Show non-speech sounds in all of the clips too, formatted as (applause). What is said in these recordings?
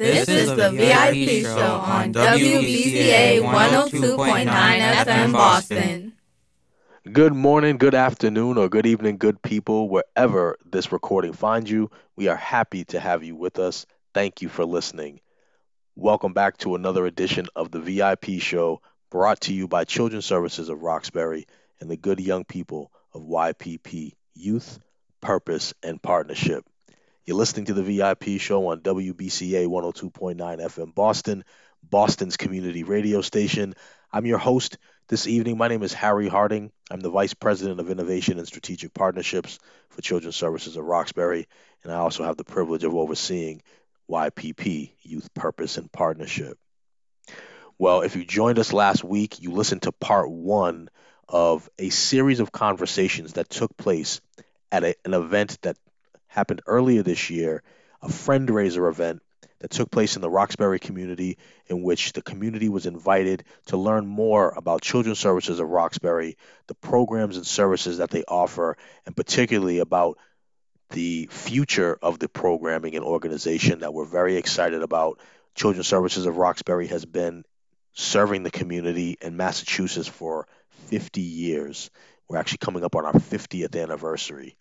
This is the VIP show on WBCA 102.9 FM Boston. Good morning, good afternoon, or good evening, good people, wherever this recording finds you. We are happy to have you with us. Thank you for listening. Welcome back to another edition of the VIP show brought to you by Children's Services of Roxbury and the good young people of YPP Youth, Purpose, and Partnership. You're listening to the VIP show on WBCA 102.9 FM Boston, Boston's community radio station. I'm your host this evening. My name is Harry Harding. I'm the Vice President of Innovation and Strategic Partnerships for Children's Services of Roxbury, and I also have the privilege of overseeing YPP, Youth Purpose and Partnership. Well, if you joined us last week, you listened to part one of a series of conversations that took place at a, an event that happened earlier this year, a fundraiser event that took place in the Roxbury community, in which the community was invited to learn more about Children's Services of Roxbury, the programs and services that they offer, and particularly about the future of the programming and organization that we're very excited about. Children's Services of Roxbury has been serving the community in Massachusetts for 50 years. We're actually coming up on our 50th anniversary.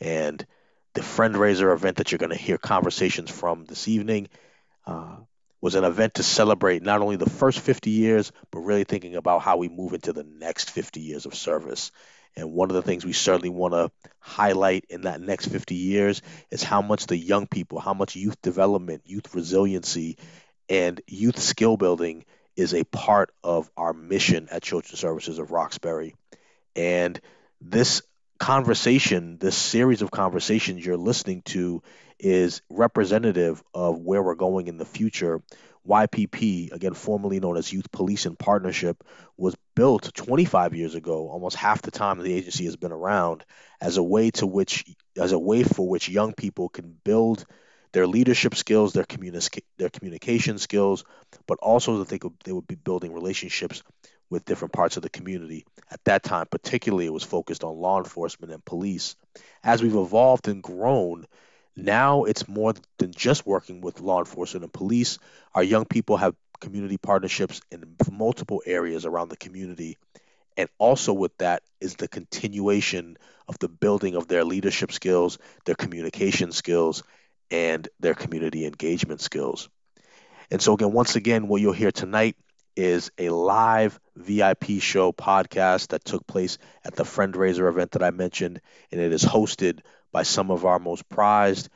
And the fundraiser event that you're going to hear conversations from this evening uh, was an event to celebrate not only the first 50 years, but really thinking about how we move into the next 50 years of service. And one of the things we certainly want to highlight in that next 50 years is how much the young people, how much youth development, youth resiliency, and youth skill building is a part of our mission at Children's Services of Roxbury. And this conversation, this series of conversations you're listening to is representative of where we're going in the future. YPP, again formerly known as Youth Police and Partnership, was built 25 years ago, almost half the time the agency has been around, as a way to which as a way for which young people can build their leadership skills, their communi- their communication skills, but also that they could they would be building relationships with different parts of the community. At that time, particularly, it was focused on law enforcement and police. As we've evolved and grown, now it's more than just working with law enforcement and police. Our young people have community partnerships in multiple areas around the community. And also with that is the continuation of the building of their leadership skills, their communication skills, and their community engagement skills. And so, again, once again, what you'll hear tonight is a live VIP show podcast that took place at the fundraiser event that I mentioned, and it is hosted by some of our most prized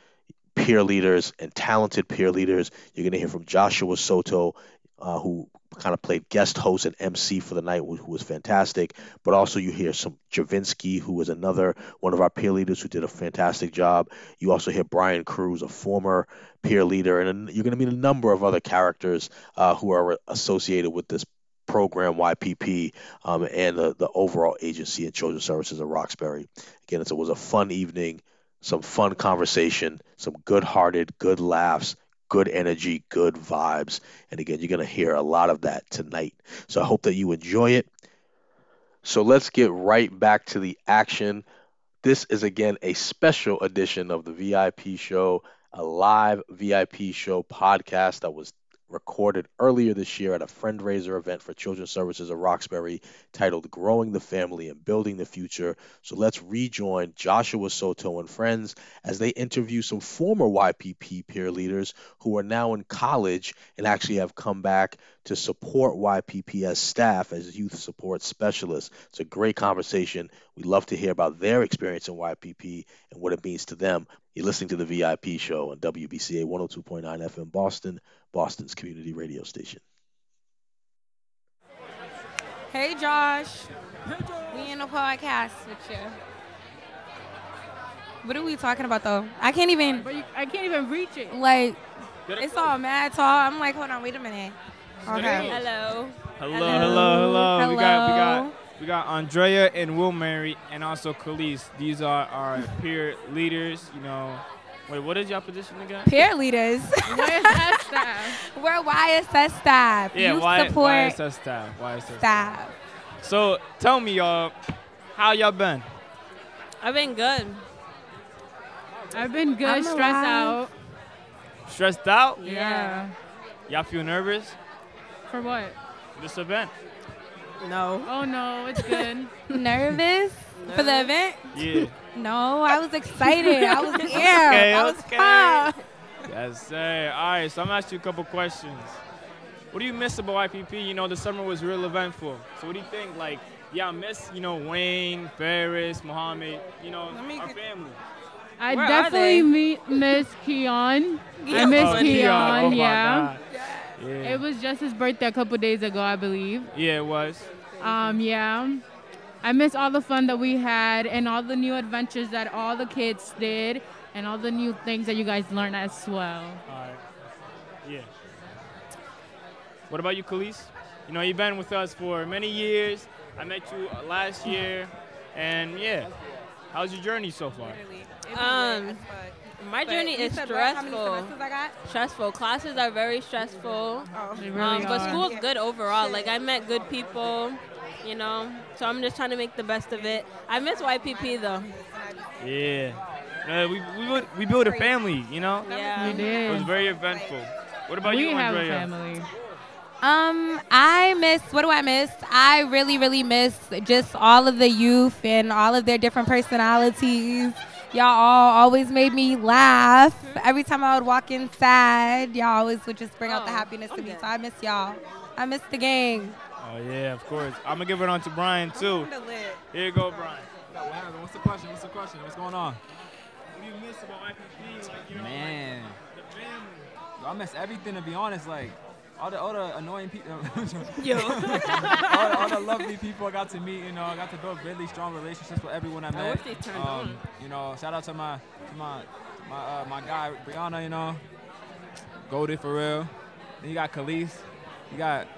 peer leaders and talented peer leaders. You're going to hear from Joshua Soto, uh, who kind of played guest host and MC for the night, who, was fantastic. But also you hear some Javinsky, who was another one of our peer leaders who did a fantastic job. You also hear Brian Cruz, a former peer leader, and you're going to meet a number of other characters uh, who are associated with this program YPP um, and the, the overall agency and children's services of Roxbury. Again, it was a fun evening, some fun conversation, some good-hearted, good laughs, good energy, good vibes. And again, you're going to hear a lot of that tonight. So I hope that you enjoy it. So let's get right back to the action. This is again a special edition of the VIP show, a live VIP show podcast that was recorded earlier this year at a fundraiser event for Children's Services of Roxbury titled Growing the Family and Building the Future. So let's rejoin Joshua Soto and friends as they interview some former YPP peer leaders who are now in college and actually have come back to support YPP as staff as youth support specialists. It's a great conversation. We'd love to hear about their experience in YPP and what it means to them. You're listening to the VIP show on WBCA 102.9 FM Boston, Boston's community radio station. Hey, Josh. We in a podcast with you. What are we talking about though? I can't even. But you, I can't even reach it. Like, it's all mad tall. I'm like, hold on, wait a minute. Okay. Hello. Hello, hello, hello. hello. We got we got we got Andrea and Will Mary and also Khalees. These are our peer leaders, you know. Wait, what is your position again? Peer leaders. (laughs) YSS staff. We're YSS staff. Yeah, Youth y- support YSS staff. YSS staff. So tell me, y'all, how y'all been? I've been good. I've been good, I'm stressed alive. out. Stressed out? Yeah. Y'all feel nervous? For what? This event? No. Oh no, it's good. (laughs) Nervous for the event? Yeah. No, I was excited. I was (laughs) here. Okay, I was okay. pumped. Yes, sir. All right, so I'm gonna ask you a couple questions. What do you miss about YPP? You know, the summer was real eventful. So what do you think? Like, yeah, I miss, you know, Wayne, Ferris, Muhammad, you know, Let me our get- family. I Where definitely meet, miss Keon. I miss Oh, Keon, Keon. Oh, yeah. God. Yeah. It was just his birthday a couple days ago, I believe. yeah, it was. Um, yeah. I miss all the fun that we had and all the new adventures that all the kids did and all the new things that you guys learned as well. All right. Yeah. What about you, Khalees? You know, you've been with us for many years. I met you uh, last year, and yeah. How's your journey so far? Um, my journey is stressful. I got? Stressful. Classes are very stressful. They really Um, but are. school's good overall. Like I met good people, you know. So I'm just trying to make the best of it. I miss YPP though. Yeah. Uh, we, we, built, we built a family, you know? Yeah. We did. It was very eventful. What about We you, have a Andrea? family. Um, I miss. What do I miss? I really, really miss just all of the youth and all of their different personalities. Y'all all always made me laugh. Every time I would walk inside, y'all always would just bring out the Oh, happiness to me. So I miss y'all. I miss the gang. Oh, yeah, of course. I'm going to give it on to Brian, too. Here you go, Brian. What happened? What's the question? What's the question? What's going on? What do you miss about YPP? Like, you know, Man, the family. I miss everything to be honest. Like all the all the annoying people, (laughs) Yo. (laughs) all, the, all the lovely people I got to meet. You know, I got to build really strong relationships with everyone I I met. wish they turned um, on. You know, shout out to my to my my uh, my guy Brianna. You know, Goldie for real. Then you got Khalees. You got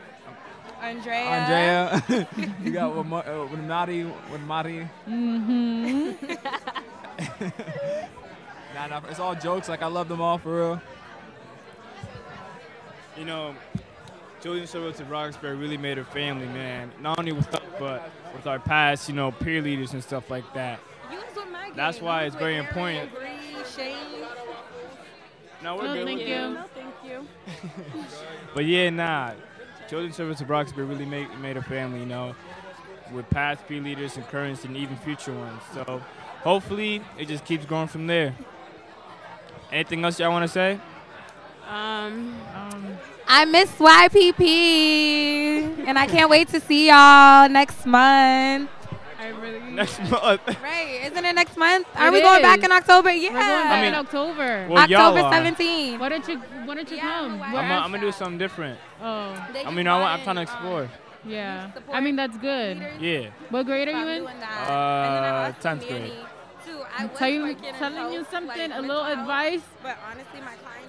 Andrea. Andrea. (laughs) you got with, Ma- uh, with Mari. With Mari. Mm-hmm. Nah, nah, it's all jokes. Like I love them all for real. You know, Children's Service of Roxbury really made a family, man. Not only with us, but with our past, you know, peer leaders and stuff like that. You was with my That's gang. why You it's very Aaron, important. Bree, Shane. No, we're No, good. thank we're you. good. No, thank you. (laughs) (laughs) But yeah, nah. Children's Service of Roxbury really made, made a family, you know, with past peer leaders and current and even future ones. So hopefully it just keeps going from there. Anything else y'all want to say? Um, Um, I miss YPP, and I can't wait to see y'all next month. I really. (laughs) Next month. Right? Isn't it next month? Are It we going back in October? Yeah. We're going back I mean- in October. Well, October 17th. why don't you Why don't you Yeah, come? why- We're I'm gonna do something different. Oh, I mean, I want, I'm trying to explore. yeah. I mean, that's good. Yeah. What grade are you in? Uh, 10th grade. Tell you, telling you something, a little advice. But honestly, my clients attacked me.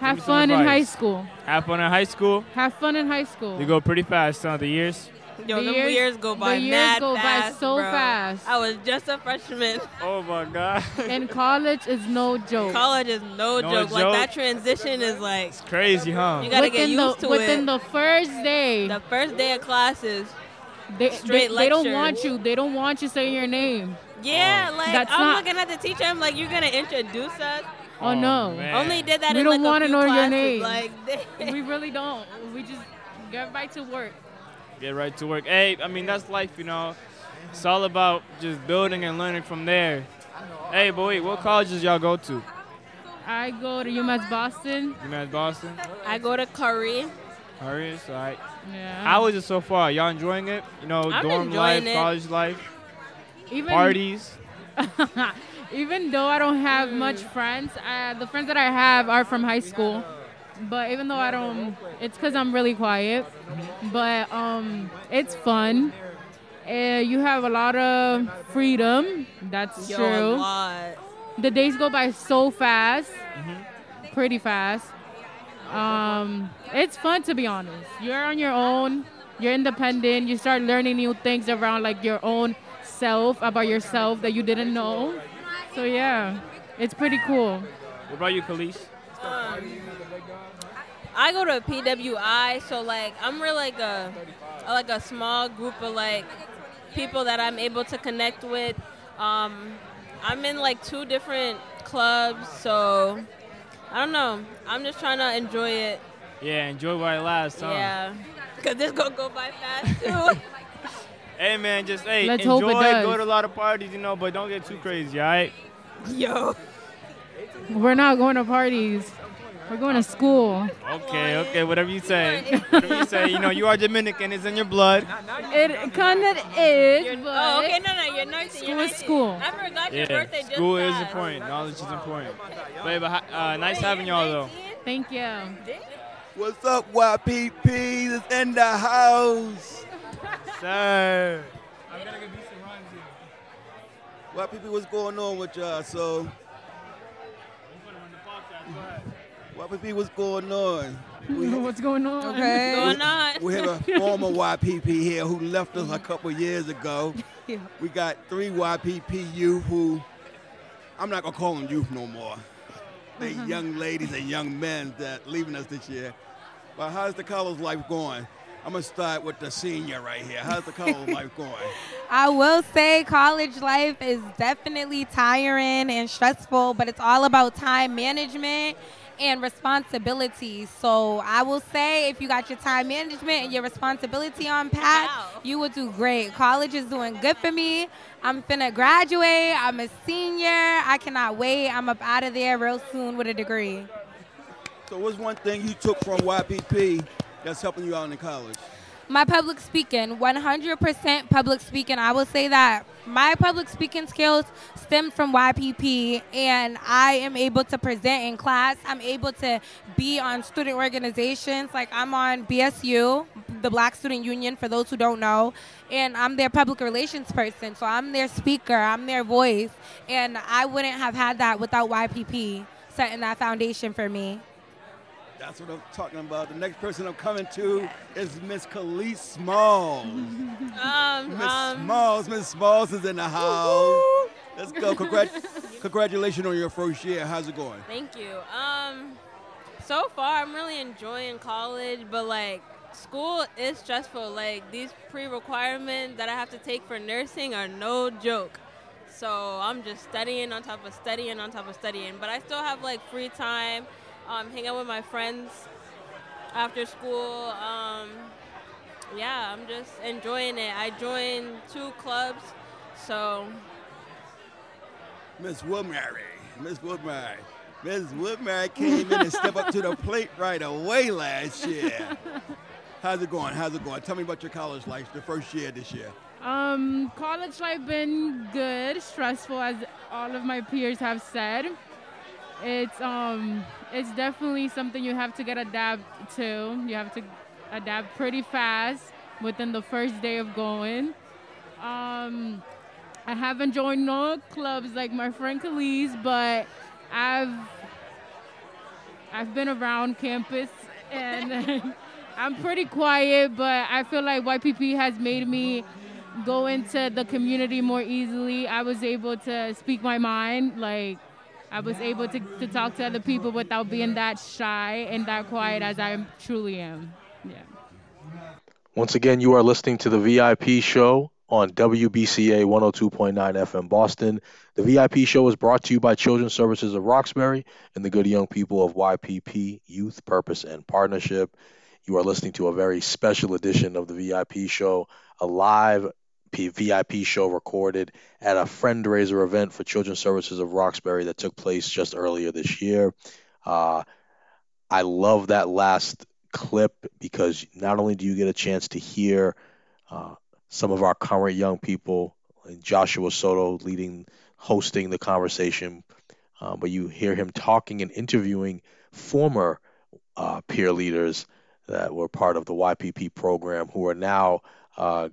Have me some fun in high school. Have fun in high school. Have fun in high school. You go pretty fast, some of the years. yo, The the years- years, go by the years mad go by so bro. fast. I was just a freshman. (laughs) Oh my God. And college is no joke. College is no, No joke. joke. Like that transition is like it's crazy, huh? you gotta get within used the, to within it. the first day, the first day of classes. they, straight they, they don't want you. They don't want you saying your name. Yeah, oh. like I'm not- looking at the teacher. I'm like, you're gonna introduce us. Oh, no. Oh, man. Only did that We in don't like wanna a few know your name. Like, (laughs) (laughs) we really don't. We just get right to work. Get right to work. Hey, I mean that's life, you know. It's all about just building and learning from there. Hey, but wait, what colleges y'all go to? I go to UMass Boston. UMass Boston. I go to Curry. Hurry, all right. Yeah. How is it so far? Y'all enjoying it? You know, I'm dorm life, it. college life, even, parties. (laughs) even though I don't have much friends, uh, the friends that I have are from high school. But even though I don't, it's because I'm really quiet. But um, it's fun. Uh, you have a lot of freedom. That's Yo, true. The days go by so fast, pretty fast. Um, it's fun to be honest. You're on your own. You're independent. You start learning new things around like your own self about yourself that you didn't know. So yeah, it's pretty cool. What about you, Khalees? I go to PWI, so like I'm really like a like a small group of like people that I'm able to connect with. Um, I'm in like two different clubs, so I don't know. I'm just trying to enjoy it. Yeah, enjoy while it lasts, huh? Yeah. Cause this gonna go by fast too. (laughs) Hey man, just hey, Let's hope it enjoy, does. go to a lot of parties, you know, but don't get too crazy, all right? Yo. We're not going to parties. We're going to school. Okay, okay, whatever you say. whatever you say, you know, you are Dominican, it's in your blood. It kind of is, but oh, okay, no, no, you're 19. School you're is 19. school. I forgot your Yeah, birthday just school is passed. important. Knowledge is important. But, but uh, nice having y'all though. thank you. What's up, YPP? It's in the house. Sir. YPP, what's going on with y'all? So, YPP, what's going on? We, (laughs) What's going on? Okay. Going on. we have a (laughs) former YPP here who left us a couple years ago. (laughs) Yeah. We got three YPP youth who, I'm not going to call them youth no more. They uh-huh. young ladies and young men that leaving us this year. But how's the college life going? I'm going to start with the senior right here. How's the college life going? I will say college life is definitely tiring and stressful, but it's all about time management and responsibility. So I will say if you got your time management and your responsibility on pat, Wow. you will do great. College is doing good for me. I'm finna graduate. I'm a senior. I cannot wait. I'm up out of there real soon with a degree. So what's one thing you took from YPP that's helping you out in college? My public speaking, 100% public speaking. I will say that my public speaking skills stem from YPP, and I am able to present in class. I'm able to be on student organizations. Like I'm on BSU, the Black Student Union, for those who don't know, and I'm their public relations person. So I'm their speaker, I'm their voice, and I wouldn't have had that without YPP setting that foundation for me. That's what I'm talking about. The next person I'm coming to is Miss Khalees Smalls. (laughs) Um, Miss um, Smalls, Miss Smalls is in the house. Let's go. Congrat- (laughs) congratulations on your first year. How's it going? Thank you. Um, so far I'm really enjoying college, but like school is stressful. Like these pre-requirements that I have to take for nursing are no joke. So I'm just studying on top of studying on top of studying. But I still have like free time, um, hang out with my friends after school. Um, yeah, I'm just enjoying it. I joined two clubs, so Miss Woodbury. Miss Woodbury. Miss Woodbury came in and stepped up to the plate right away last year. (laughs) How's it going? How's it going? Tell me about your college life, the first year this year. Um, college life been good, stressful as all of my peers have said. It's um, it's definitely something you have to get adapt to. You have to adapt pretty fast within the first day of going. Um, I haven't joined no clubs like my friend Khalees, but I've I've been around campus and (laughs) I'm pretty quiet, but I feel like YPP has made me go into the community more easily. I was able to speak my mind, like I was able to, to talk to other people without being that shy and that quiet as I truly am. Yeah. Once again, you are listening to the VIP show on WBCA 102.9 FM Boston. The VIP show is brought to you by Children's Services of Roxbury and the good young people of YPP Youth Purpose and Partnership. You are listening to a very special edition of the VIP show, a live VIP show recorded at a fundraiser event for Children's Services of Roxbury that took place just earlier this year. Uh, I love that last clip because not only do you get a chance to hear uh, some of our current young people, Joshua Soto leading, hosting the conversation, uh, but you hear him talking and interviewing former uh, peer leaders that were part of the YPP program who are now uh,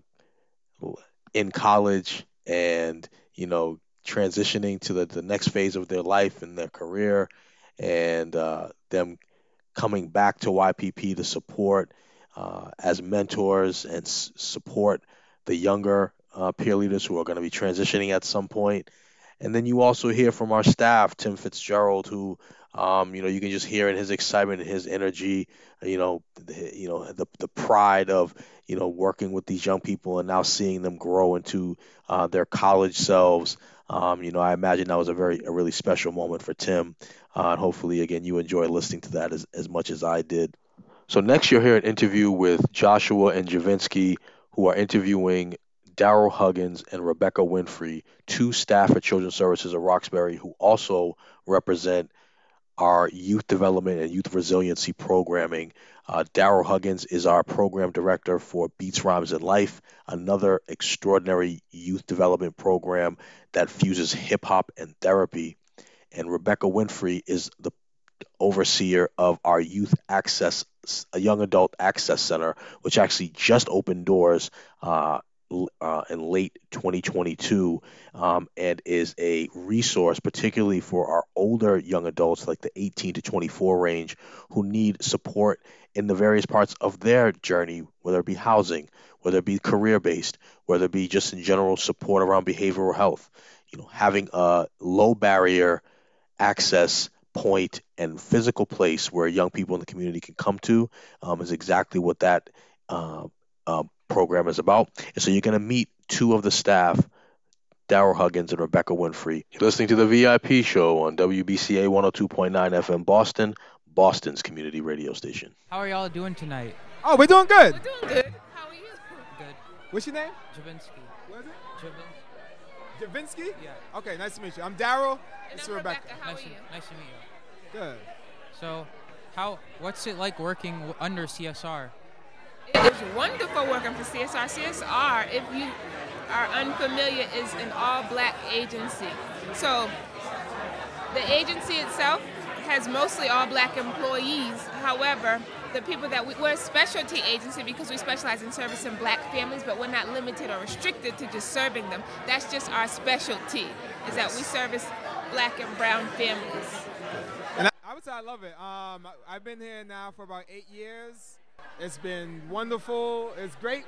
in college and you know transitioning to the, the next phase of their life and their career and uh, them coming back to YPP to support uh, as mentors and s- support the younger uh, peer leaders who are going to be transitioning at some point. And then you also hear from our staff, Tim Fitzgerald, who um, you know you can just hear in his excitement and his energy, you know, the, you know the the pride of you know working with these young people and now seeing them grow into uh, their college selves. Um, you know, I imagine that was a very a really special moment for Tim, uh, and hopefully, again, you enjoy listening to that as, as much as I did. So next, you'll hear an interview with Joshua and Javinsky, who are interviewing Daryl Huggins and Rebecca Winfrey, two staff at Children's Services of Roxbury, who also represent our youth development and youth resiliency programming. Uh, Daryl Huggins is our program director for Beats, Rhymes, and Life, another extraordinary youth development program that fuses hip hop and therapy. And Rebecca Winfrey is the overseer of our youth access, a young adult access center, which actually just opened doors uh, uh, in late 2022 um, and is a resource, particularly for our older young adults, like the 18 to 24 range, who need support in the various parts of their journey, whether it be housing, whether it be career based, whether it be just in general support around behavioral health. You know, having a low barrier access point and physical place where young people in the community can come to um, is exactly what that uh, uh, program is about. And so you're going to meet two of the staff, Daryl Huggins and Rebecca Winfrey. You're listening to the VIP show on WBCA 102.9 FM Boston, Boston's community radio station. How are y'all doing tonight? Oh, we're doing good. We're doing good. How are you? Good. What's your name? Javinsky. What is it? Javin. Javinsky? Yeah. Okay, nice to meet you. I'm Daryl. And It's I'm Rebecca. Rebecca. How nice, are you? To, nice to meet you. Good. So, how? What's it like working under CSR? It is wonderful working for CSR. CSR, if you are unfamiliar, is an all-black agency. So the agency itself has mostly all-black employees. However, the people that we, we're a specialty agency because we specialize in servicing black families, but we're not limited or restricted to just serving them. That's just our specialty, is that we service black and brown families. And I, I would say I love it. Um, I've been here now for about eight years. It's been wonderful. It's great.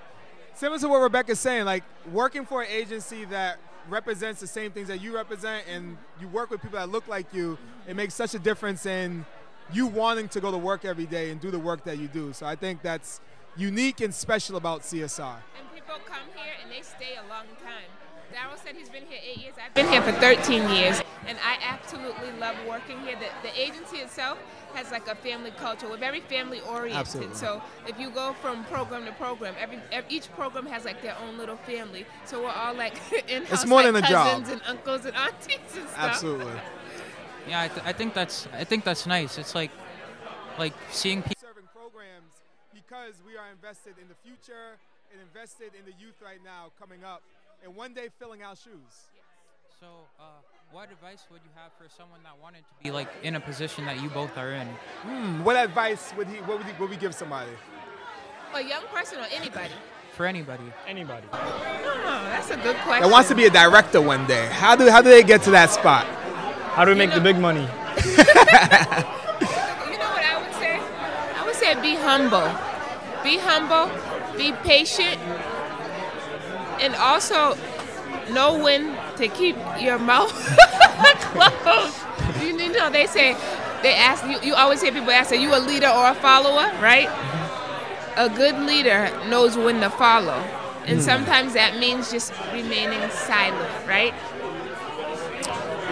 Similar to what Rebecca's saying, like working for an agency that represents the same things that you represent and you work with people that look like you, it makes such a difference in you wanting to go to work every day and do the work that you do. So I think that's unique and special about CSR. And people come here and they stay a long time. Daryl said he's been here eight years. I've been here for 13 years, and I absolutely love working here. The, the agency itself has like a family culture. We're very family oriented. Absolutely. So if you go from program to program, every, every each program has like their own little family. So we're all like (laughs) in-house It's more like than a job. cousins and uncles and aunties and stuff. Absolutely. Yeah, I, th- I think that's I think that's nice. It's like like seeing people. Serving programs because we are invested in the future and invested in the youth right now coming up and one day filling out shoes. So, uh, what advice would you have for someone that wanted to be like in a position that you both are in? Hmm, what advice would he what would, he, would we give somebody? A young person or anybody? For anybody. Anybody. Oh, that's a good question. That wants to be a director one day. How do how do they get to that spot? How do we make the big money? (laughs) You know what I would say? I would say be humble. Be humble, be patient, and also know when to keep your mouth (laughs) closed. You know, they say, they ask, you, you always hear people ask, are you a leader or a follower, right? A good leader knows when to follow. And hmm. sometimes that means just remaining silent, right?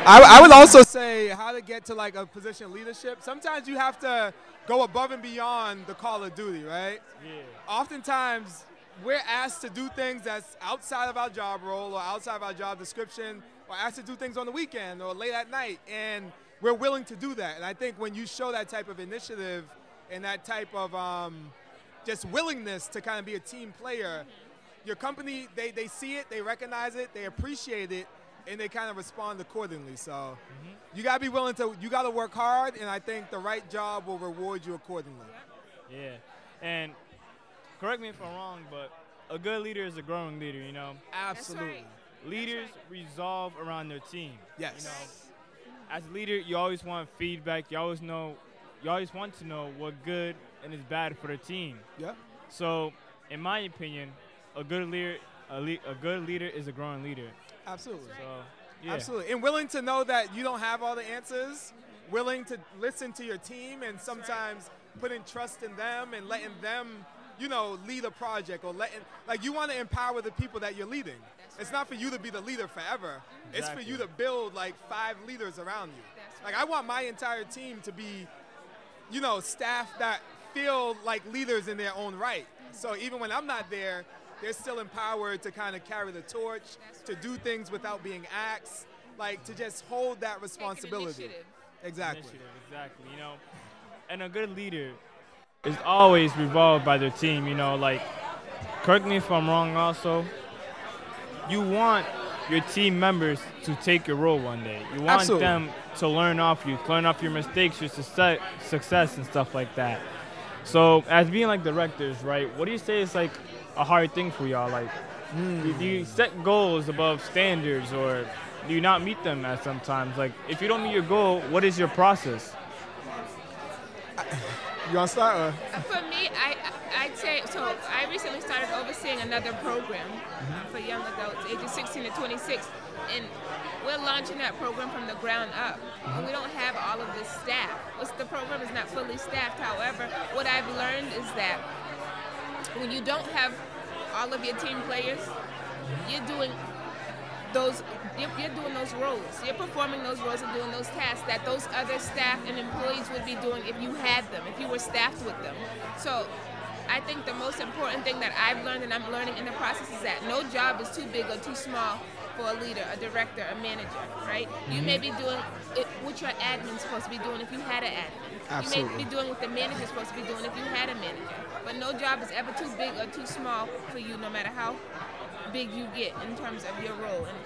I, I would also say how to get to like a position of leadership. Sometimes you have to go above and beyond the call of duty, right? Yeah. Oftentimes we're asked to do things that's outside of our job role or outside of our job description, or asked to do things on the weekend or late at night, and we're willing to do that. And I think when you show that type of initiative and that type of um, just willingness to kind of be a team player, your company they, they see it, they recognize it, they appreciate it, and they kind of respond accordingly. So you gotta be willing to you gotta work hard, and I think the right job will reward you accordingly. Yeah. And correct me if I'm wrong, but a good leader is a growing leader, you know? Absolutely. Leaders resolve around their team. Yes. You know, as a leader, you always want feedback. You always know, you always want to know what good and is bad for the team. Yeah. So, in my opinion, a good leader, a, le- a good leader is a growing leader. Absolutely. So, yeah. Absolutely. And willing to know that you don't have all the answers, willing to listen to your team and sometimes putting trust in them and letting them you know, lead a project or letting, like, you want to empower the people that you're leading. it's not for you to be the leader forever. It's for you to build like five leaders around you. Like, I want my entire team to be, you know, staff that feel like leaders in their own right. So even when I'm not there, they're still empowered to kind of carry the torch, to do things without being asked, like to just hold that responsibility. Exactly. Initiative, exactly. You know, and a good leader is always revolved by their team. You know, like correct me if I'm wrong. Also, you want your team members to take your role one day. You want Absolutely. them to learn off you, learn off your mistakes, your success, success, and stuff like that. So, as being like directors, right? What do you say is like a hard thing for y'all? Like, do do you set goals above standards, or do you not meet them at sometimes? Like, if you don't meet your goal, what is your process? You want to start? Or? Uh, for me, I I'd say so. I recently started overseeing another program mm-hmm. for young adults, ages 16 to 26, and we're launching that program from the ground up. And we mm-hmm. don't have all of the staff. The program is not fully staffed. However, what I've learned is that when you don't have all of your team players, you're doing those you're, you're doing those roles. You're performing those roles and doing those tasks that those other staff and employees would be doing if you had them if you were staffed with them. So i think the most important thing that i've learned and i'm learning in the process is that no job is too big or too small for a leader a director a manager right? You mm-hmm. may be doing it, what your admin's supposed to be doing if you had an admin. Absolutely. you may be doing what the manager's supposed to be doing if you had a manager. But no job is ever too big or too small for you no matter how big you get in terms of your role and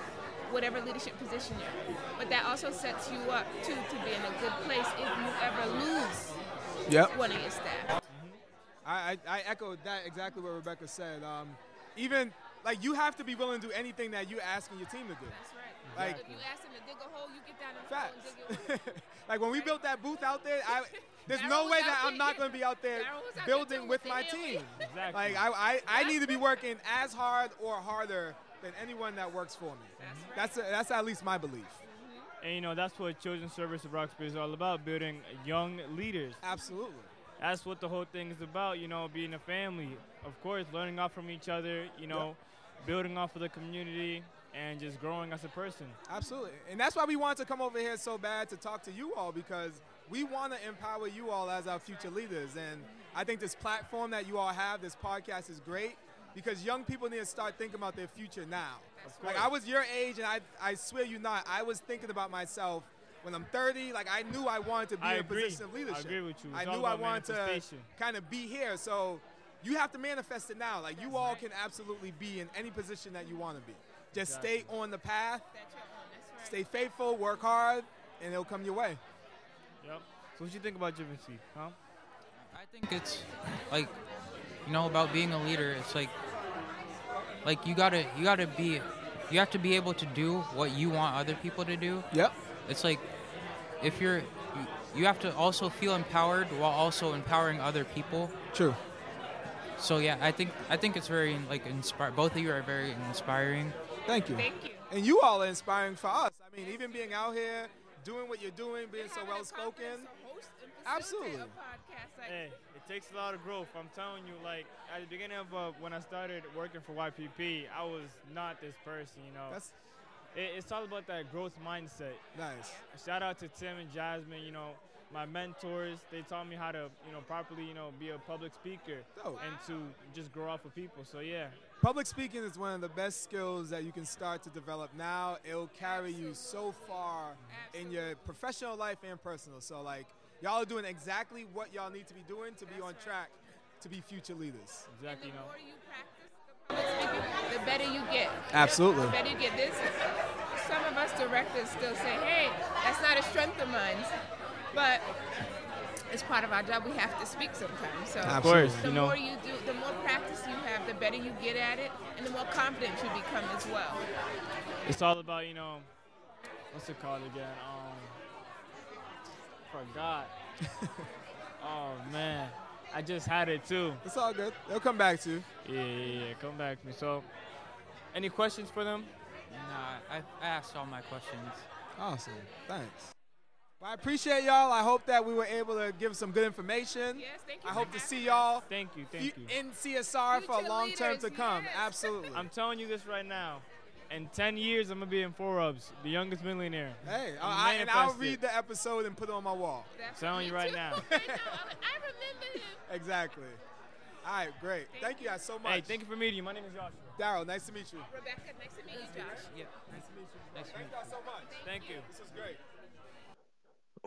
whatever leadership position you're in. But that also sets you up too to be in a good place if you ever lose Yep. one of your staff. I, I, I echo that exactly what Rebecca said. Um, even like you have to be willing to do anything that you asking your team to do. That's right. Like if you ask them to dig a hole, you get down and Facts. and dig your hole. (laughs) like when we built that booth out there, I, (laughs) there's Daryl no way that I'm not going to be out there out building too with with my team. (laughs) Exactly. Like I, I, I need to be working as hard or harder than anyone that works for me. That's mm-hmm. that's at least my belief. Mm-hmm. And you know that's what Children's Service of Roxbury is all about: building young leaders. Absolutely. That's what the whole thing is about. You know, being a family, of course, learning off from each other. You know, building off of the community and just growing as a person. Absolutely. And that's why we wanted to come over here so bad to talk to you all because we want to empower you all as our future leaders. And I think this platform that you all have, this podcast is great because young people need to start thinking about their future now. Like I was your age and I, I swear you not, I was thinking about myself when I'm 30, like I knew I wanted to be I in a agree. position of leadership. I agree with you. I It's all knew I wanted to kind of be here. So you have to manifest it now. Like you all can absolutely be in any position that you want to be. Just stay on the path, stay faithful, work hard, and it'll come your way. Yep. So what do you think about Javinsky, huh? I think it's like you know about being a leader. It's like like you gotta you gotta be you have to be able to do what you want other people to do. Yep. It's like if you're you, you have to also feel empowered while also empowering other people. True. So yeah, I think I think it's very like inspire. Both of you are very inspiring. Thank you. Thank you. And you all are inspiring for us. I mean, even being out here, doing what you're doing, being so well spoken. Absolutely. Hey, it takes a lot of growth. I'm telling you, like at the beginning of uh, when I started working for YPP, I was not this person. You know, That's it, it's all about that growth mindset. nice. Shout out to Tim and Jasmine. You know, my mentors. They taught me how to, you know, properly, you know, be a public speaker Dope. and to just grow off of people. So yeah, Public speaking is one of the best skills that you can start to develop now. It'll carry you so far in your professional life and personal. So, like, y'all are doing exactly what y'all need to be doing to be on track to be future leaders. exactly. You know. Public speaking, the better you get. Absolutely. The better you get. This, some of us directors still say, hey, that's not a strength of mine. But it's part of our job. We have to speak sometimes. So Of course, the you know. more you do, the more practice you have, the better you get at it, and the more confident you become as well. It's all about, you know, what's it called again? Um, forgot. (laughs) oh man, I just had it too. It's all good. They'll come back to you. Yeah, yeah, yeah. Come back to me. So, any questions for them? Nah, I, I asked all my questions. Awesome. Thanks. But I appreciate y'all. I hope that we were able to give some good information. Yes, thank you I for hope to see y'all Thank you, thank you. in CSR for a Future long term to come. yes. Absolutely. I'm telling you this right now. In 10 years, I'm gonna be in Forbes, the youngest millionaire. Hey, I'm I, I- and I'll manifested. read the episode and put it on my wall. That's telling me you right too. (laughs) now. I know. I remember him. Exactly. All right, great. Thank, you guys so much. Hey, thank you for meeting you. My name is Joshua. Daryl, nice to meet you. Rebecca, nice to meet you, Josh. Yeah. Nice to meet you. Nice to Thank y'all so much. Thank you. This is great.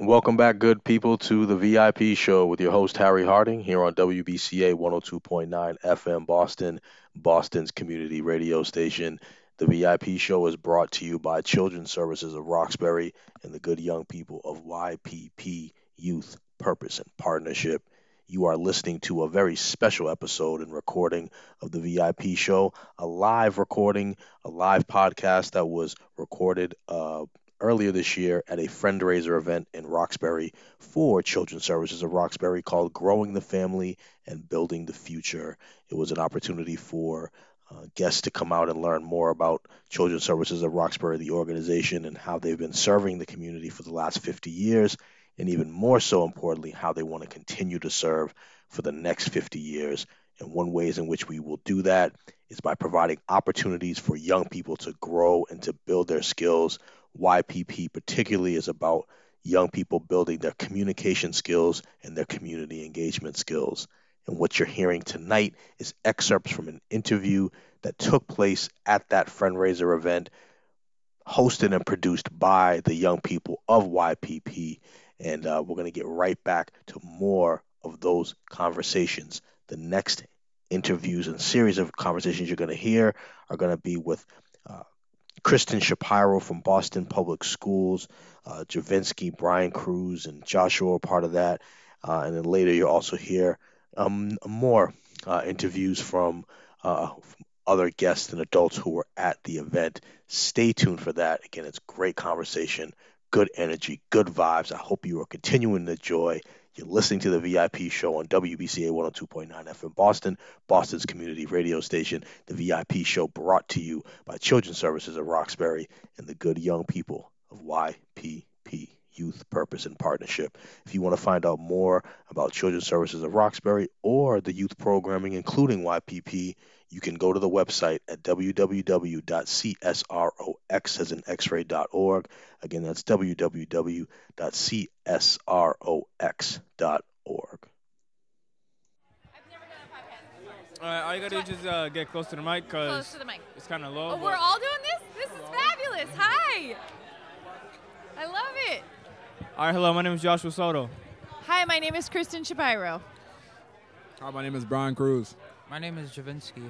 Welcome back, good people, to the VIP show with your host, Harry Harding, here on WBCA 102.9 FM Boston, Boston's community radio station. The VIP show is brought to you by Children's Services of Roxbury and the good young people of YPP Youth Purpose and Partnership. You are listening to a very special episode and recording of the VIP show, a live recording, a live podcast that was recorded uh, earlier this year at a fundraiser event in Roxbury for Children's Services of Roxbury called Growing the Family and Building the Future. It was an opportunity for uh, guests to come out and learn more about Children's Services of Roxbury, the organization, and how they've been serving the community for the last 50 years, and even more so importantly, how they want to continue to serve for the next 50 years. And one ways in which we will do that is by providing opportunities for young people to grow and to build their skills. YPP particularly is about young people building their communication skills and their community engagement skills. And what you're hearing tonight is excerpts from an interview that took place at that fundraiser event, hosted and produced by the young people of YPP. And uh, we're going to get right back to more of those conversations. The next interviews and series of conversations you're going to hear are going to be with uh, Kristen Shapiro from Boston Public Schools, uh, Javinsky, Brian Cruz, and Joshua are part of that. Uh, and then later you'll also hear um, more uh, interviews from, uh, from other guests and adults who were at the event. Stay tuned for that. Again, it's great conversation, good energy, good vibes. I hope you are continuing to enjoy. You're listening to the VIP show on WBCA 102.9 FM Boston, Boston's community radio station. The VIP show brought to you by Children's Services of Roxbury and the good young people of YPP. Youth Purpose and Partnership. If you want to find out more about Children's Services of Roxbury or the youth programming, including YPP, you can go to the website at www.csrox as in x-ray.org. Again, that's www.csrox.org. All right, all you gotta do is just uh, get close to the mic because Close to the mic. it's kind of low. Oh, we're all doing this? This is fabulous. Hi. I love it. All right, hello, my name is Joshua Soto. Hi, my name is Kristen Shapiro. Hi, my name is Brian Cruz. My name is Javinsky.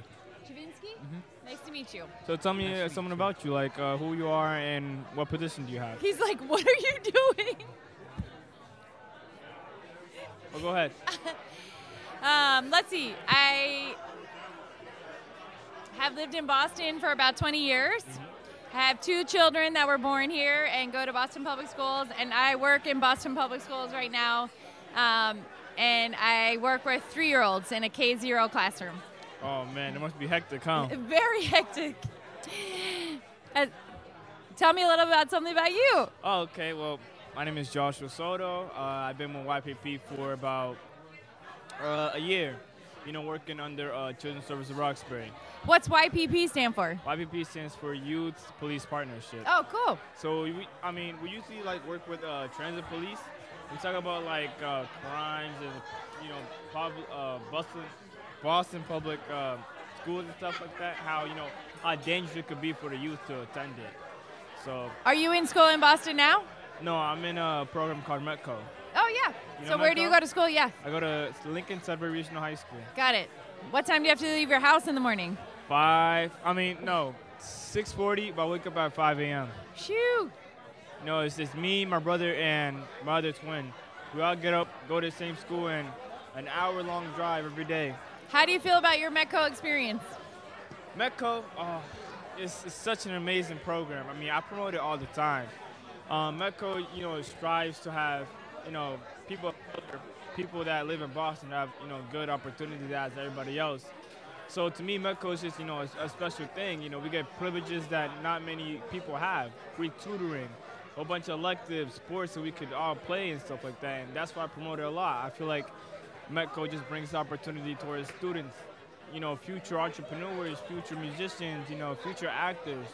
Javinsky? Mm-hmm. Nice to meet you. So tell me uh, something about you, like uh, who you are and what position do you have? He's like, what are you doing? well, go ahead. (laughs) Um, let's see. I have lived in Boston for about 20 years. I have two children that were born here and go to Boston Public Schools, and I work in Boston Public Schools right now. Um, and I work with three year olds in a K 0 classroom. Oh man, it must be hectic, huh? (laughs) Very hectic. Uh, tell me a little about something about you. Oh, okay. Well, my name is Joshua Soto. Uh, I've been with YPP for about uh, a year. You know, working under uh, Children's Service of Roxbury. What's YPP stand for? YPP stands for Youth Police Partnership. Oh, cool. So we, I mean, we usually like work with uh, transit police. We talk about like uh, crimes and you know, pub, uh, Boston, Boston public uh, schools and stuff like that. How you know how dangerous it could be for the youth to attend it. So Are you in school in Boston now? no, I'm in a program called Metco. Oh, yeah. You so, know where do you go to school? Yeah. I go to Lincoln Sudbury Regional High School. Got it. What time do you have to leave your house in the morning? Five. I mean, no, 6:40. But I wake up at 5 a.m. Shoot. No, it's just me, my brother, and my other twin. We all get up, go to the same school, and an hour-long drive every day. How do you feel about your Metco experience? Metco, oh, it's, it's such an amazing program. I mean, I promote it all the time. Um, Metco, you know, strives to have, you know, people, people that live in Boston have, you know, good opportunities as everybody else. So to me, Metco is just, you know, a, a special thing. You know, we get privileges that not many people have. Free tutoring, a whole bunch of elective sports that we could all play and stuff like that. And that's why I promote it a lot. I feel like Metco just brings opportunity towards students, you know, future entrepreneurs, future musicians, you know, future actors.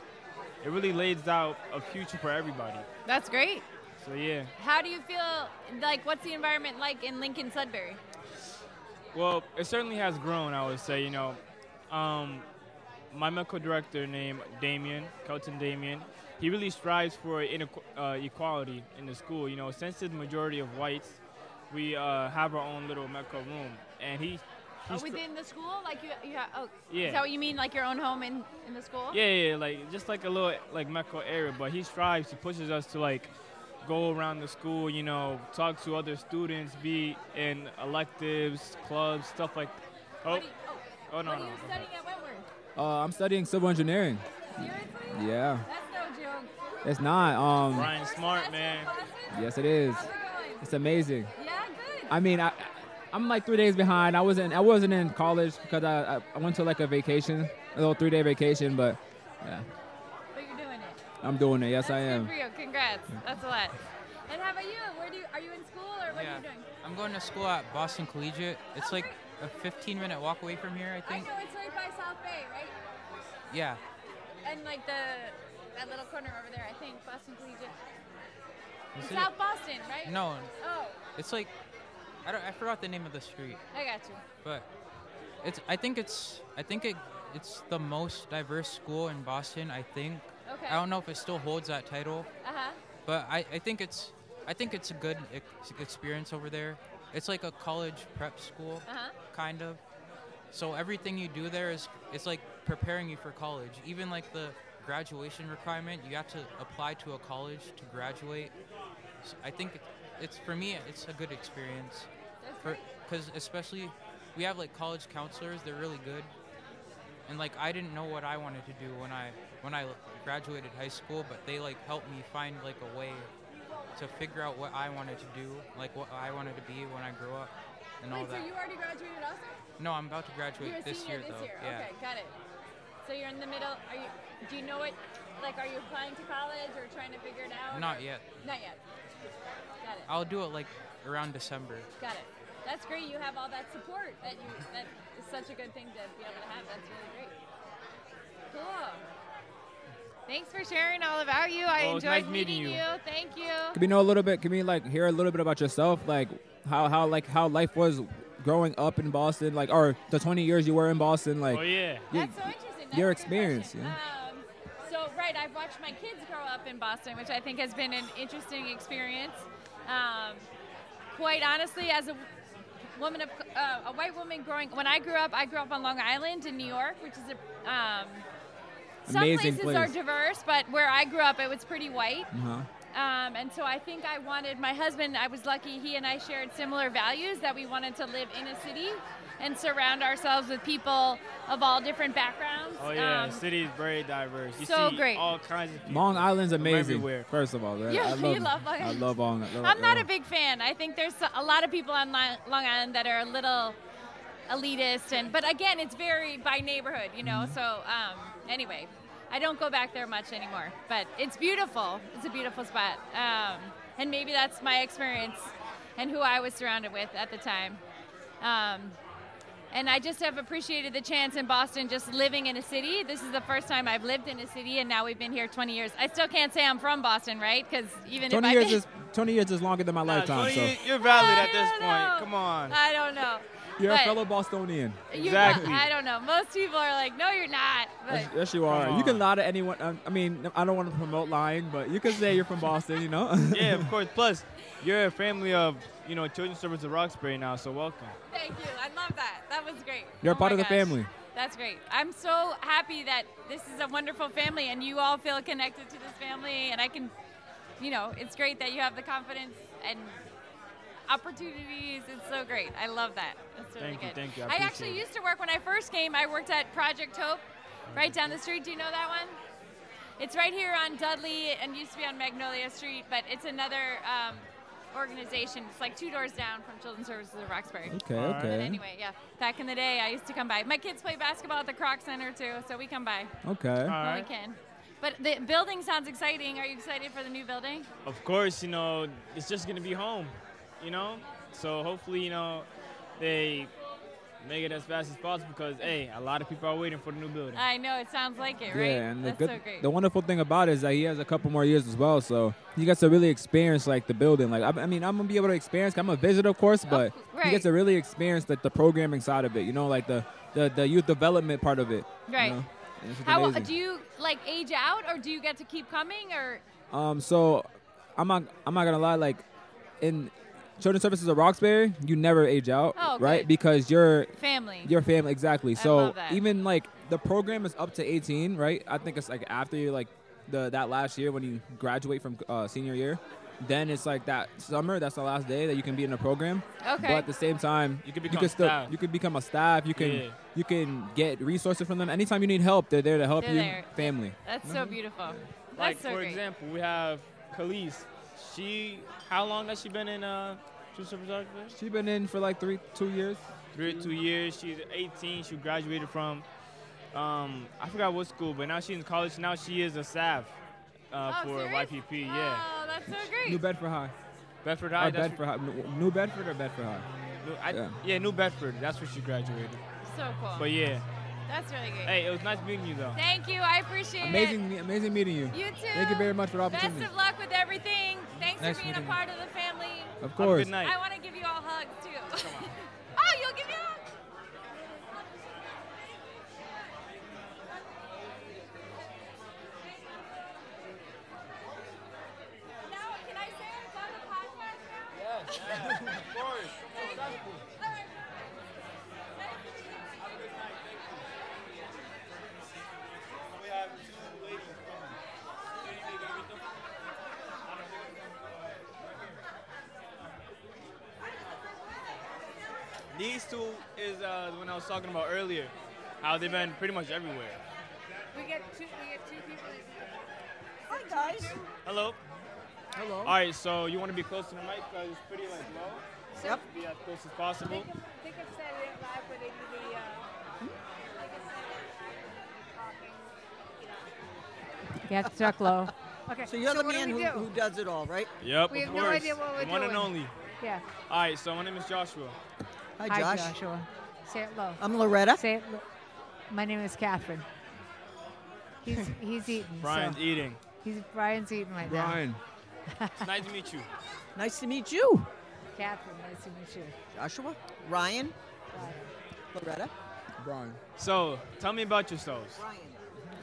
It really lays out a future for everybody. That's great. So yeah. How do you feel? Like, what's the environment like in Lincoln Sudbury? Well, it certainly has grown, I would say. You know, um, my Metco director named Damien, Kelton Damien, he really strives for inequ- uh, equality in the school. You know, since the majority of whites, we uh, have our own little Metco room, and he. Oh, he's tr- within the school, like you, you have, oh, Yeah. is that what you mean, like your own home in, in the school? Yeah, yeah, like just like a little like Metco area, but he strives, he pushes us to like go around the school, you know, talk to other students, be in electives, clubs, stuff like. Oh, oh no, What no. are you studying at Wentworth? Uh, I'm studying civil engineering. Seriously? Yeah. That's no joke. It's not. Um. Ryan Smart, man. Yes, it is. It's amazing. Yeah, good. I mean, I, I'm like three days behind. I wasn't. I wasn't in college because I, I, I went to like a vacation, a little three day vacation. But yeah, But you're doing it. I'm doing it. Yes, I Good am. for you. Congrats. That's a lot. And how about you? Where do you, are you in school or what are Yeah. you doing? I'm going to school at Boston Collegiate. Oh, it's like a 15 minute walk away from here, I think. I know it's right by South Bay, right? Yeah. And like the that little corner over there, I think Boston Collegiate. Is In it- South Boston, right? No. Oh, It's like I don't I forgot the name of the street, I got you. but it's I think it's I think it it's the most diverse school in Boston, I think. Okay. I don't know if it still holds that title, Uh huh. but I, I think it's I think it's a good ex- experience over there. It's like a college prep school, Uh huh. kind of. So everything you do there is it's like preparing you for college. Even like the graduation requirement, you have to apply to a college to graduate. So I think it's for me, it's a good experience. Because especially we have like college counselors, they're really good. And like I didn't know what I wanted to do when I when I graduated high school, but they like helped me find like a way to figure out what I wanted to do, like what I wanted to be when I grew up, and all Wait, that. so you already graduated also? No, I'm about to graduate You're a this senior year this though. year. Yeah. Okay, got it. So you're in the middle. Are you? Do you know what? Like, are you applying to college or trying to figure it out? Not or- yet. Not yet. Got it. I'll do it like around December. Got it. That's great. You have all that support. That you. That is such a good thing to be able to have. That's really great. Cool. Thanks for sharing all about you. I it's enjoyed nice meeting you. Thank you. Can we know a little bit? Can we like hear a little bit about yourself? Like how how like how life was growing up in Boston, like or the 20 years you were in Boston, like. Oh, yeah. y- That's so interesting. That's Your experience, yeah. Um, so right, I've watched my kids grow up in Boston, which I think has been an interesting experience. Um, quite honestly, as a woman of uh, a white woman growing, when I grew up, I grew up on Long Island in New York, which is a um, some Amazing places are diverse, but where I grew up, it was pretty white. Uh-huh. Um, and so I think I wanted my husband. I was lucky; he and I shared similar values that we wanted to live in a city and surround ourselves with people of all different backgrounds. Oh yeah, Um, the city is very diverse. You so see great. all kinds of people. Long Island's amazing. everywhere. First of all, Yeah, I (laughs) you love, love Long I love Long. Island. I'm not a big fan. I think there's a lot of people on Long Island that are a little elitist, and but again, it's very by neighborhood, you know. Mm-hmm. So um, anyway, I don't go back there much anymore, but it's beautiful. It's a beautiful spot, um, and maybe that's my experience and who I was surrounded with at the time. Um, and I just have appreciated the chance in Boston just living in a city. This is the first time I've lived in a city, and now we've been here 20 years. I still can't say I'm from Boston, right? Because even 20 if years I've (laughs) been, is 20 years is longer than my lifetime. 20 So you're valid at this point. know. Come on. I don't know. You're a fellow Bostonian. you're not- I don't know. Most people are like, no, you're not. But Yes, yes, you are. Come You can lie to anyone. um, I mean, I don't want to promote lying, but you can say you're from Boston. You know. (laughs) yeah, of course. Plus, you're a family of you know Children's Service of Roxbury now, so welcome. thank you. I love that. That was great. You're Oh part my of the gosh. family. That's great. I'm so happy that this is a wonderful family and you all feel connected to this family. And I can, you know, it's great that you have the confidence and opportunities. It's so great. I love that. It's really Thank you, thank you. I I, actually it. used to work when I first came. I worked at Project Hope, right down the street. Do you know that one? It's right here on Dudley and used to be on Magnolia Street, but it's another um, organization. It's like two doors down from Children's Services of Roxbury. Okay, All right. okay. But anyway, yeah. Back in the day, I used to come by. My kids play basketball at the Kroc Center too, so we come by Okay. All when right. we can. But the building sounds exciting. Are you excited for the new building? Of course, you know, it's just gonna be home, you know. So hopefully, you know, they make it as fast as possible because hey, a lot of people are waiting for the new building. I know it sounds like it, right? Yeah, and the That's good, so great. the wonderful thing about it is that he has a couple more years as well, so he gets to really experience like the building. Like I, I mean, I'm gonna be able to experience. I'm a visitor, of course, but he right. gets to really experience like the programming side of it. You know, like the the, the youth development part of it. you Right. know? And it's just How amazing. do you like age out, or do you get to keep coming, or Um, so I'm not I'm not gonna lie, like in children's services at Roxbury, you never age out, Oh, right? good. Because you're Family. Your family, exactly. so love that. even like the program is up to 18, right? I think it's like after you like the that last year when you graduate from uh, senior year, then it's like that summer. That's the last day that you can be in the program. Okay. But at the same time, You can you become can still staff. you can become a staff. You can Yeah. you can get resources from them anytime you need help. They're there to help They're you. there. Family. that's so beautiful. That's like so for great. example, we have Khalees. She, how long has she been in uh, True Service She's been in for like three two years. Three or two years. She's 18. She graduated from, um, I forgot what school, but now she's in college. Now she is a staff uh, Oh, for serious? YPP. Yeah. Oh, that's so great. New Bedford High. Bedford High. that's Bedford High. New- New Bedford or Bedford High? New, I, Yeah. yeah. New Bedford. That's where she graduated. So cool. But yeah. That's really great. Hey, it was nice meeting you though. Thank you. I appreciate it. Amazing, amazing meeting you. You too. Thank you very much for the Best opportunity. of luck with everything. Thanks Nice for being a meeting you. part of the family. Of course. good night. I want to give you all hugs too. oh, you'll give me a hug. Now, can I say it's on the podcast now? of course. These two is uh, the one I was talking about earlier. How they've been pretty much everywhere. We get two. We get two people. Hi guys. Hello. Hello. All right, so you want to be close to the mic because it's pretty like low. Yep. Be as close as possible. Think of, think of Saturday Night Live where they do the. Uh, like a Saturday Live talking, you know. You have to low. Okay. So you're the what do man who, who does it all, right? Yep, We of have no course. idea what we're the one and only. Yeah. All right, so my name is Joshua. Hi, Hi, Joshua. Say it low. I'm Loretta. Say it. Lo- My name is Catherine. He's he's eating. Brian's so. eating. He's Brian's eating right Brian. It's (laughs) nice to meet you. Nice to meet you. Catherine, nice to meet you. Joshua. Ryan. Loretta. Brian. So, tell me about yourselves.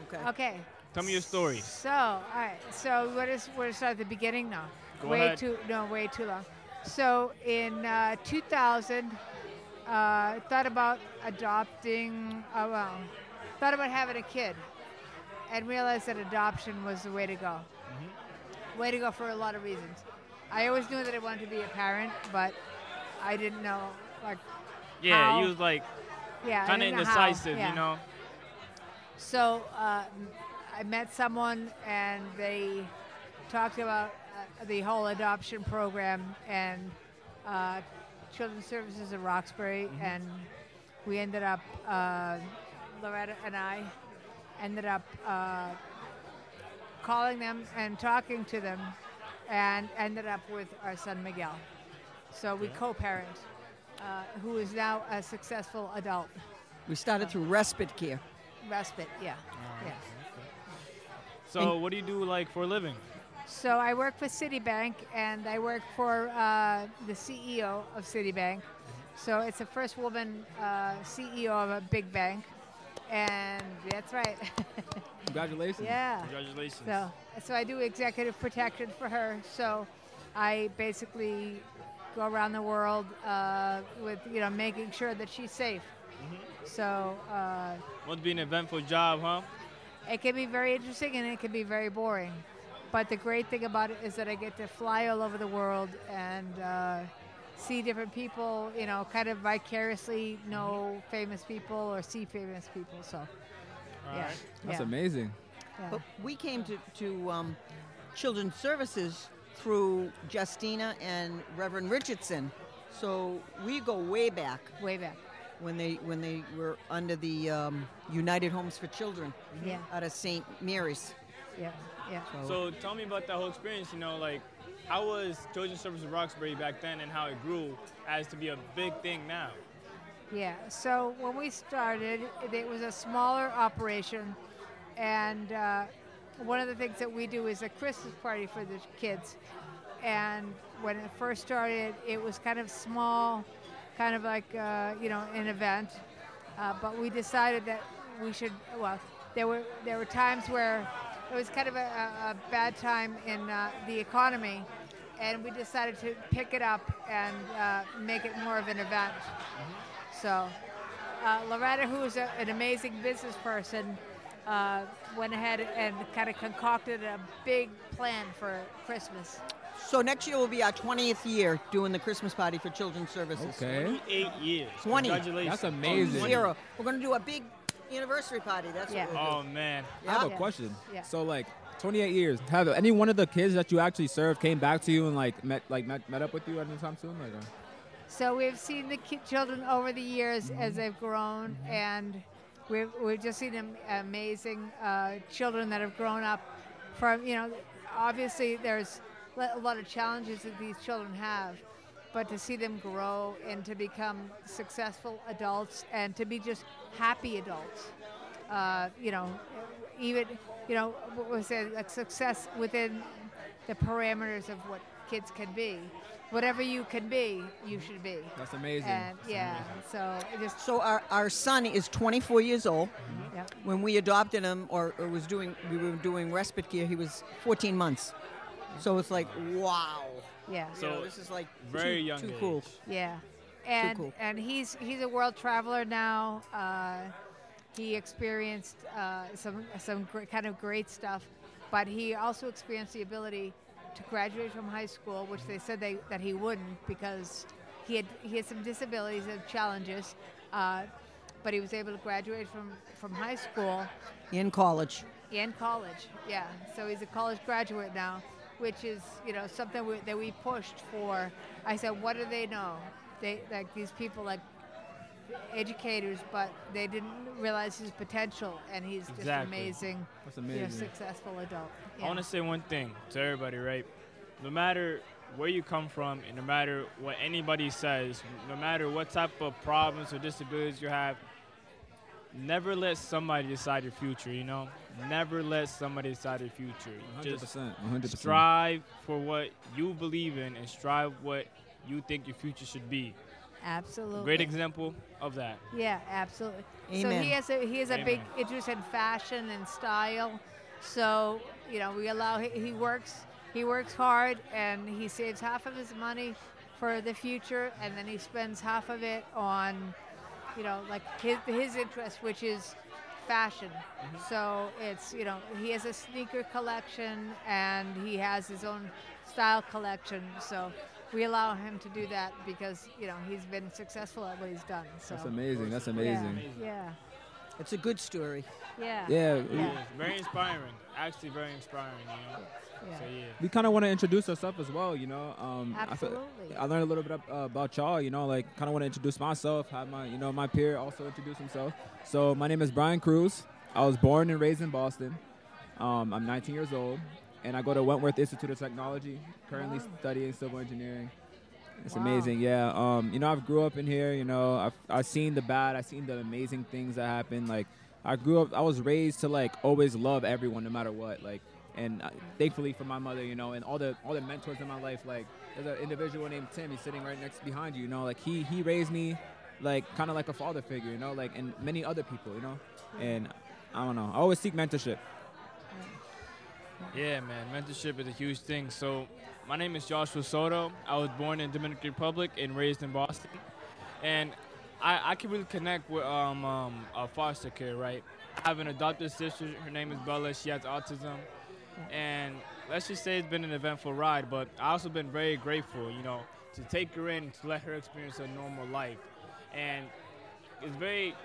Okay. Okay. Tell me your story. So, all right. So, what is what is at the beginning now? Go way ahead. too no, way too long. So, in uh, 2000, uh, thought about adopting. Uh, well, thought about having a kid, and realized that adoption was the way to go. Way to go for a lot of reasons. I always knew that I wanted to be a parent, but I didn't know like Yeah, how- you was like yeah, kind of didn't know how, indecisive, yeah. you know. So uh, I met someone, and they talked about uh, the whole adoption program and uh, Children's Services of Roxbury, and we ended up, uh, Loretta and I, ended up uh, calling them and talking to them, and ended up with our son Miguel. So we co-parent, uh, who is now a successful adult. We started through respite care. Respite, yeah, yeah. So, what do you do like for a living? So I work for Citibank, and I work for uh, the CEO of Citibank. So it's the first woman uh, CEO of a big bank, and that's right. (laughs) Congratulations. yeah. Congratulations. So, so I do executive protection for her. So I basically go around the world uh, with you know making sure that she's safe. So uh, Must be an eventful job, huh? it can be very interesting and it can be very boring. But the great thing about it is that I get to fly all over the world and uh, see different people, you know, kind of vicariously know famous people or see famous people. So, yeah. That's yeah. amazing. Yeah. But we came to, to um, Children's Services through Justina and Reverend Richardson. So we go way back. Way back. When they when they were under the um, United Homes for Children Yeah. out of St. Mary's. Yeah, yeah. So tell me about that whole experience. You know, like how was Children's Service of Roxbury back then, and how it grew as to be a big thing now. Yeah. So when we started, it- it was a smaller operation, and uh, one of the things that we do is a Christmas party for the kids. And when it first started, it was kind of small, kind of like uh, you know an event. Uh, but we decided that we should. Well, there were there were times where it was kind of a, a a bad time in uh, the economy, and we decided to pick it up and uh, make it more of an event. So, uh, Loretta, who is a, an amazing business person, uh, went ahead and kind of concocted a big plan for Christmas. So next year will be our 20th year doing the Christmas party for Children's Services. Okay. 28 years. 20. Congratulations. That's amazing. Zero. We're going to do a big anniversary party. That's Yeah. what we'll do. Oh man. I have a Yeah. question. Yeah. So like 28 years. Have any one of the kids that you actually served came back to you and like met like met, met up with you anytime soon? Like, uh, So we've seen the ki- children over the years as they've grown, and we've, we've just seen am- amazing uh, children that have grown up from, you know, obviously there's le- a lot of challenges that these children have, but to see them grow and to become successful adults and to be just happy adults, uh, you know, even, you know, what was it, like success within the parameters of what kids can be. Whatever you can be, you should be. That's amazing. And That's yeah, amazing. so it just So our, our son is 24 years old. Yep. When we adopted him, or, or was doing, we were doing respite care. He was 14 months. So it's like, wow. Yeah. You know, So, this is like very too, young too age. cool. Yeah, and cool. and he's he's a world traveler now. Uh, he experienced uh, some some gr- kind of great stuff, but he also experienced the ability to graduate from high school, which they said they, that he wouldn't because he had he had some disabilities and challenges, uh, but he was able to graduate from from high school In college. in college. Yeah, so he's a college graduate now, which is you know something we, that we pushed for. I said, what do they know? They like these people like educators, but they didn't realize his potential, and he's just amazing. That's You know, successful adult. I want to say one thing to everybody, right? No matter where you come from, and no matter what anybody says, no matter what type of problems or disabilities you have, never let somebody decide your future. You know, never let somebody decide your future. Just 100%. 100%. strive for what you believe in, and strive what you think your future should be. Absolutely. Great example of that. Yeah, absolutely. So he has a he has a big interest in fashion and style. So you know we allow he, he works he works hard and he saves half of his money for the future and then he spends half of it on you know like his his interest which is fashion. Mm-hmm. So it's you know he has a sneaker collection and he has his own style collection. So we allow him to do that because you know he's been successful at what he's done. So That's amazing. That's amazing. Yeah. It's a good story. Yeah. Yeah. It we- is very inspiring. Actually, very inspiring. You know. Yeah. So yeah. we kind of want to introduce ourselves as well, you know. Um, I feel- Absolutely. I, learned a little bit uh, about y'all, you know, like kind of want to introduce myself, have my, you know, my peer also introduce himself. So my name is Brian Cruz. I was born and raised in Boston. Um, I'm 19 years old, and I go to Wentworth Institute of Technology, currently Wow. studying civil engineering. It's Wow. amazing, yeah. Um, you know, I've grew up in here. You know, I've I've seen the bad, I've seen the amazing things that happen. Like, I grew up, I was raised to like always love everyone, no matter what. Like, and uh, thankfully for my mother, you know, and all the all the mentors in my life. Like, there's an individual named Tim. He's sitting right next behind you. You know, like he he raised me, like kind of like a father figure. You know, like and many other people. You know, and I don't know. I always seek mentorship. Yeah, man, mentorship is a huge thing. So, my name is Joshua Soto. I was born in Dominican Republic and raised in Boston, and I, I can really connect with um, um uh, foster care, right? I have an adopted sister. Her name is Bella. She has autism, and let's just say it's been an eventful ride. But I also been very grateful, you know, to take her in to let her experience a normal life, and it's very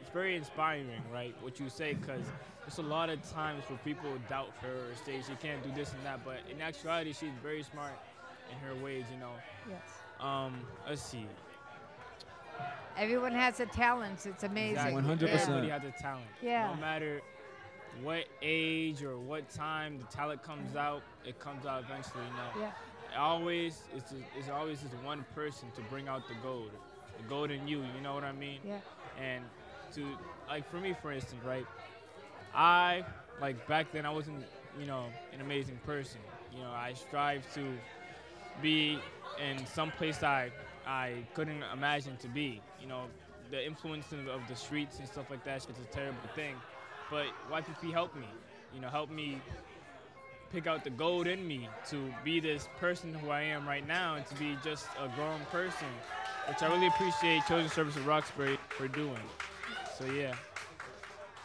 it's very inspiring, right? What you say, because there's a lot of times where people doubt her or say she can't do this and that, but in actuality, she's very smart in her ways, you know. Yes. Um, let's see. Everyone has a talent. It's amazing. Exactly. 100%. Everybody has a talent. Yeah. No matter what age or what time the talent comes out, it comes out eventually. You know. Yeah. Always, it's it's always just one person to bring out the gold, the gold in you. You know what I mean? Yeah. And to like for me, for instance, right? I like back then I wasn't, you know, an amazing person. You know, I strive to be in some place I I couldn't imagine to be. You know, the influence of, of the streets and stuff like that is a terrible thing. But YPP helped me. You know, helped me pick out the gold in me to be this person who I am right now and to be just a grown person, which I really appreciate Children's Service of Roxbury for doing. So yeah,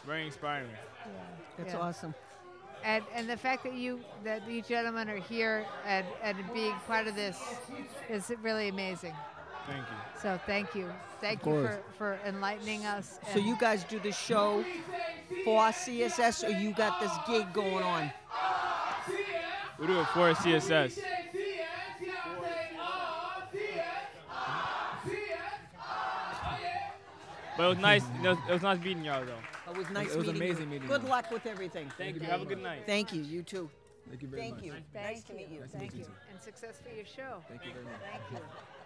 very inspiring. Yeah, That's Yeah. awesome. And and the fact that you that you gentlemen are here and and being part of this is really amazing. Thank you. So thank you, thank Of you course. for for enlightening us. So you guys do the show for CSS, or you got this gig going on? We do it for CSS. But it was nice. It was, it was nice meeting y'all though. It was nice It was meeting amazing you. meeting Good you. luck with everything. Thank you. Have a good night. Thank you. You too. Thank you very Thank much. you. Nice to you. meet you. Nice to Thank meet you. you. And success for your show. Thank you very much. Thank you.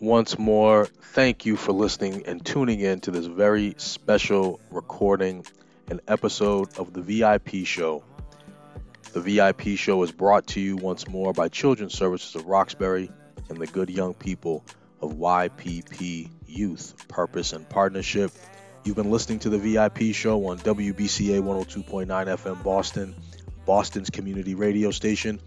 Once more, thank you for listening and tuning in to this very special recording and episode of the VIP show. The VIP show is brought to you once more by Children's Services of Roxbury and the good young people of YPP Youth Purpose and Partnership. You've been listening to the VIP show on WBCA 102.9 FM Boston, Boston's community radio station.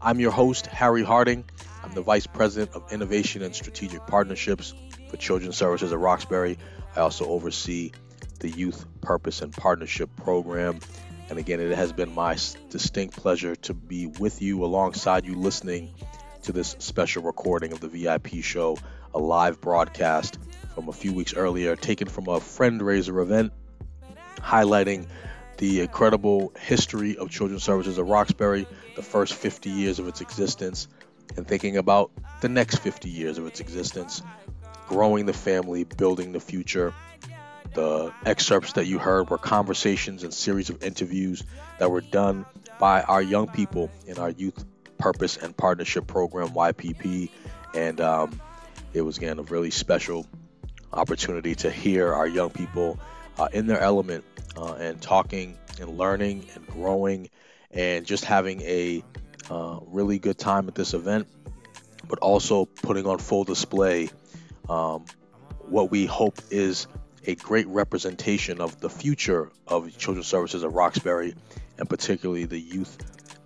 I'm your host, Harry Harding. I'm the Vice President of Innovation and Strategic Partnerships for Children's Services at Roxbury. I also oversee the Youth Purpose and Partnership Program. And again, it has been my distinct pleasure to be with you alongside you listening to this special recording of the VIP show, a live broadcast from a few weeks earlier, taken from a fundraiser event highlighting the incredible history of Children's Services of Roxbury, the first 50 years of its existence, and thinking about the next 50 years of its existence, growing the family, building the future. The excerpts that you heard were conversations and series of interviews that were done by our young people in our Youth Purpose and Partnership Program, YPP. And um, it was, again, a really special opportunity to hear our young people uh, in their element uh, and talking and learning and growing and just having a uh, really good time at this event, but also putting on full display um, what we hope is a great representation of the future of children's services at Roxbury and particularly the youth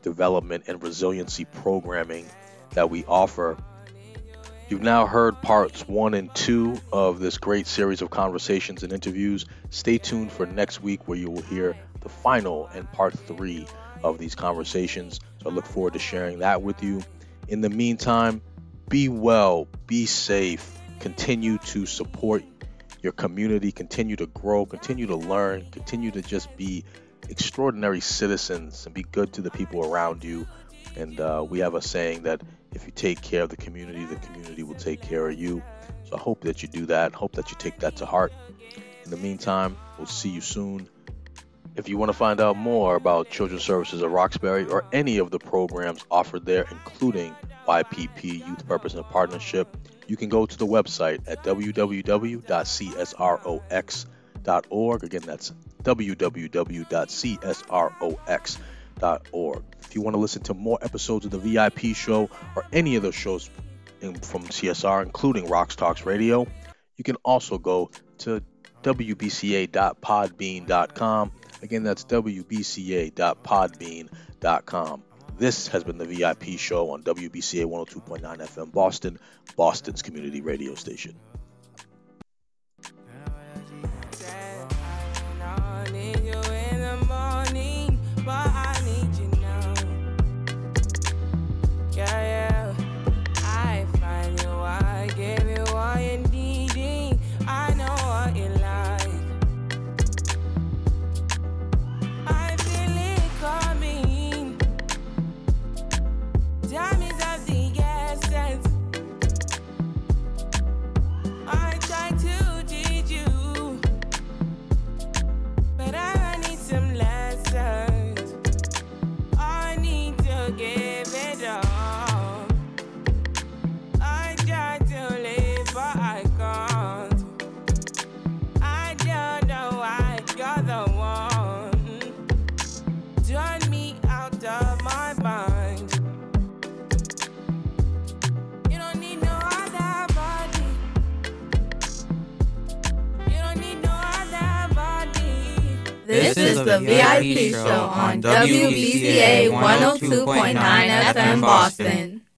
development and resiliency programming that we offer You've now heard parts one and two of this great series of conversations and interviews. Stay tuned for next week where you will hear the final and part three of these conversations. So I look forward to sharing that with you. In the meantime, be well, be safe, continue to support your community, continue to grow, continue to learn, continue to just be extraordinary citizens and be good to the people around you. And uh, we have a saying that if you take care of the community, the community will take care of you. So I hope that you do that. Hope that you take that to heart. In the meantime, we'll see you soon. If you want to find out more about Children's Services at Roxbury or any of the programs offered there, including YPP Youth Purpose and Partnership, you can go to the website at www.csrox.org. Again, that's www.csrox.org. If you want to listen to more episodes of the VIP show or any of the shows in, from CSR, including Rocks Talks Radio, you can also go to wbca.podbean.com. Again, that's wbca.podbean.com. This has been the VIP show on WBCA 102.9 FM Boston, Boston's community radio station. The VIP show on WBCA 102.9 FM Boston.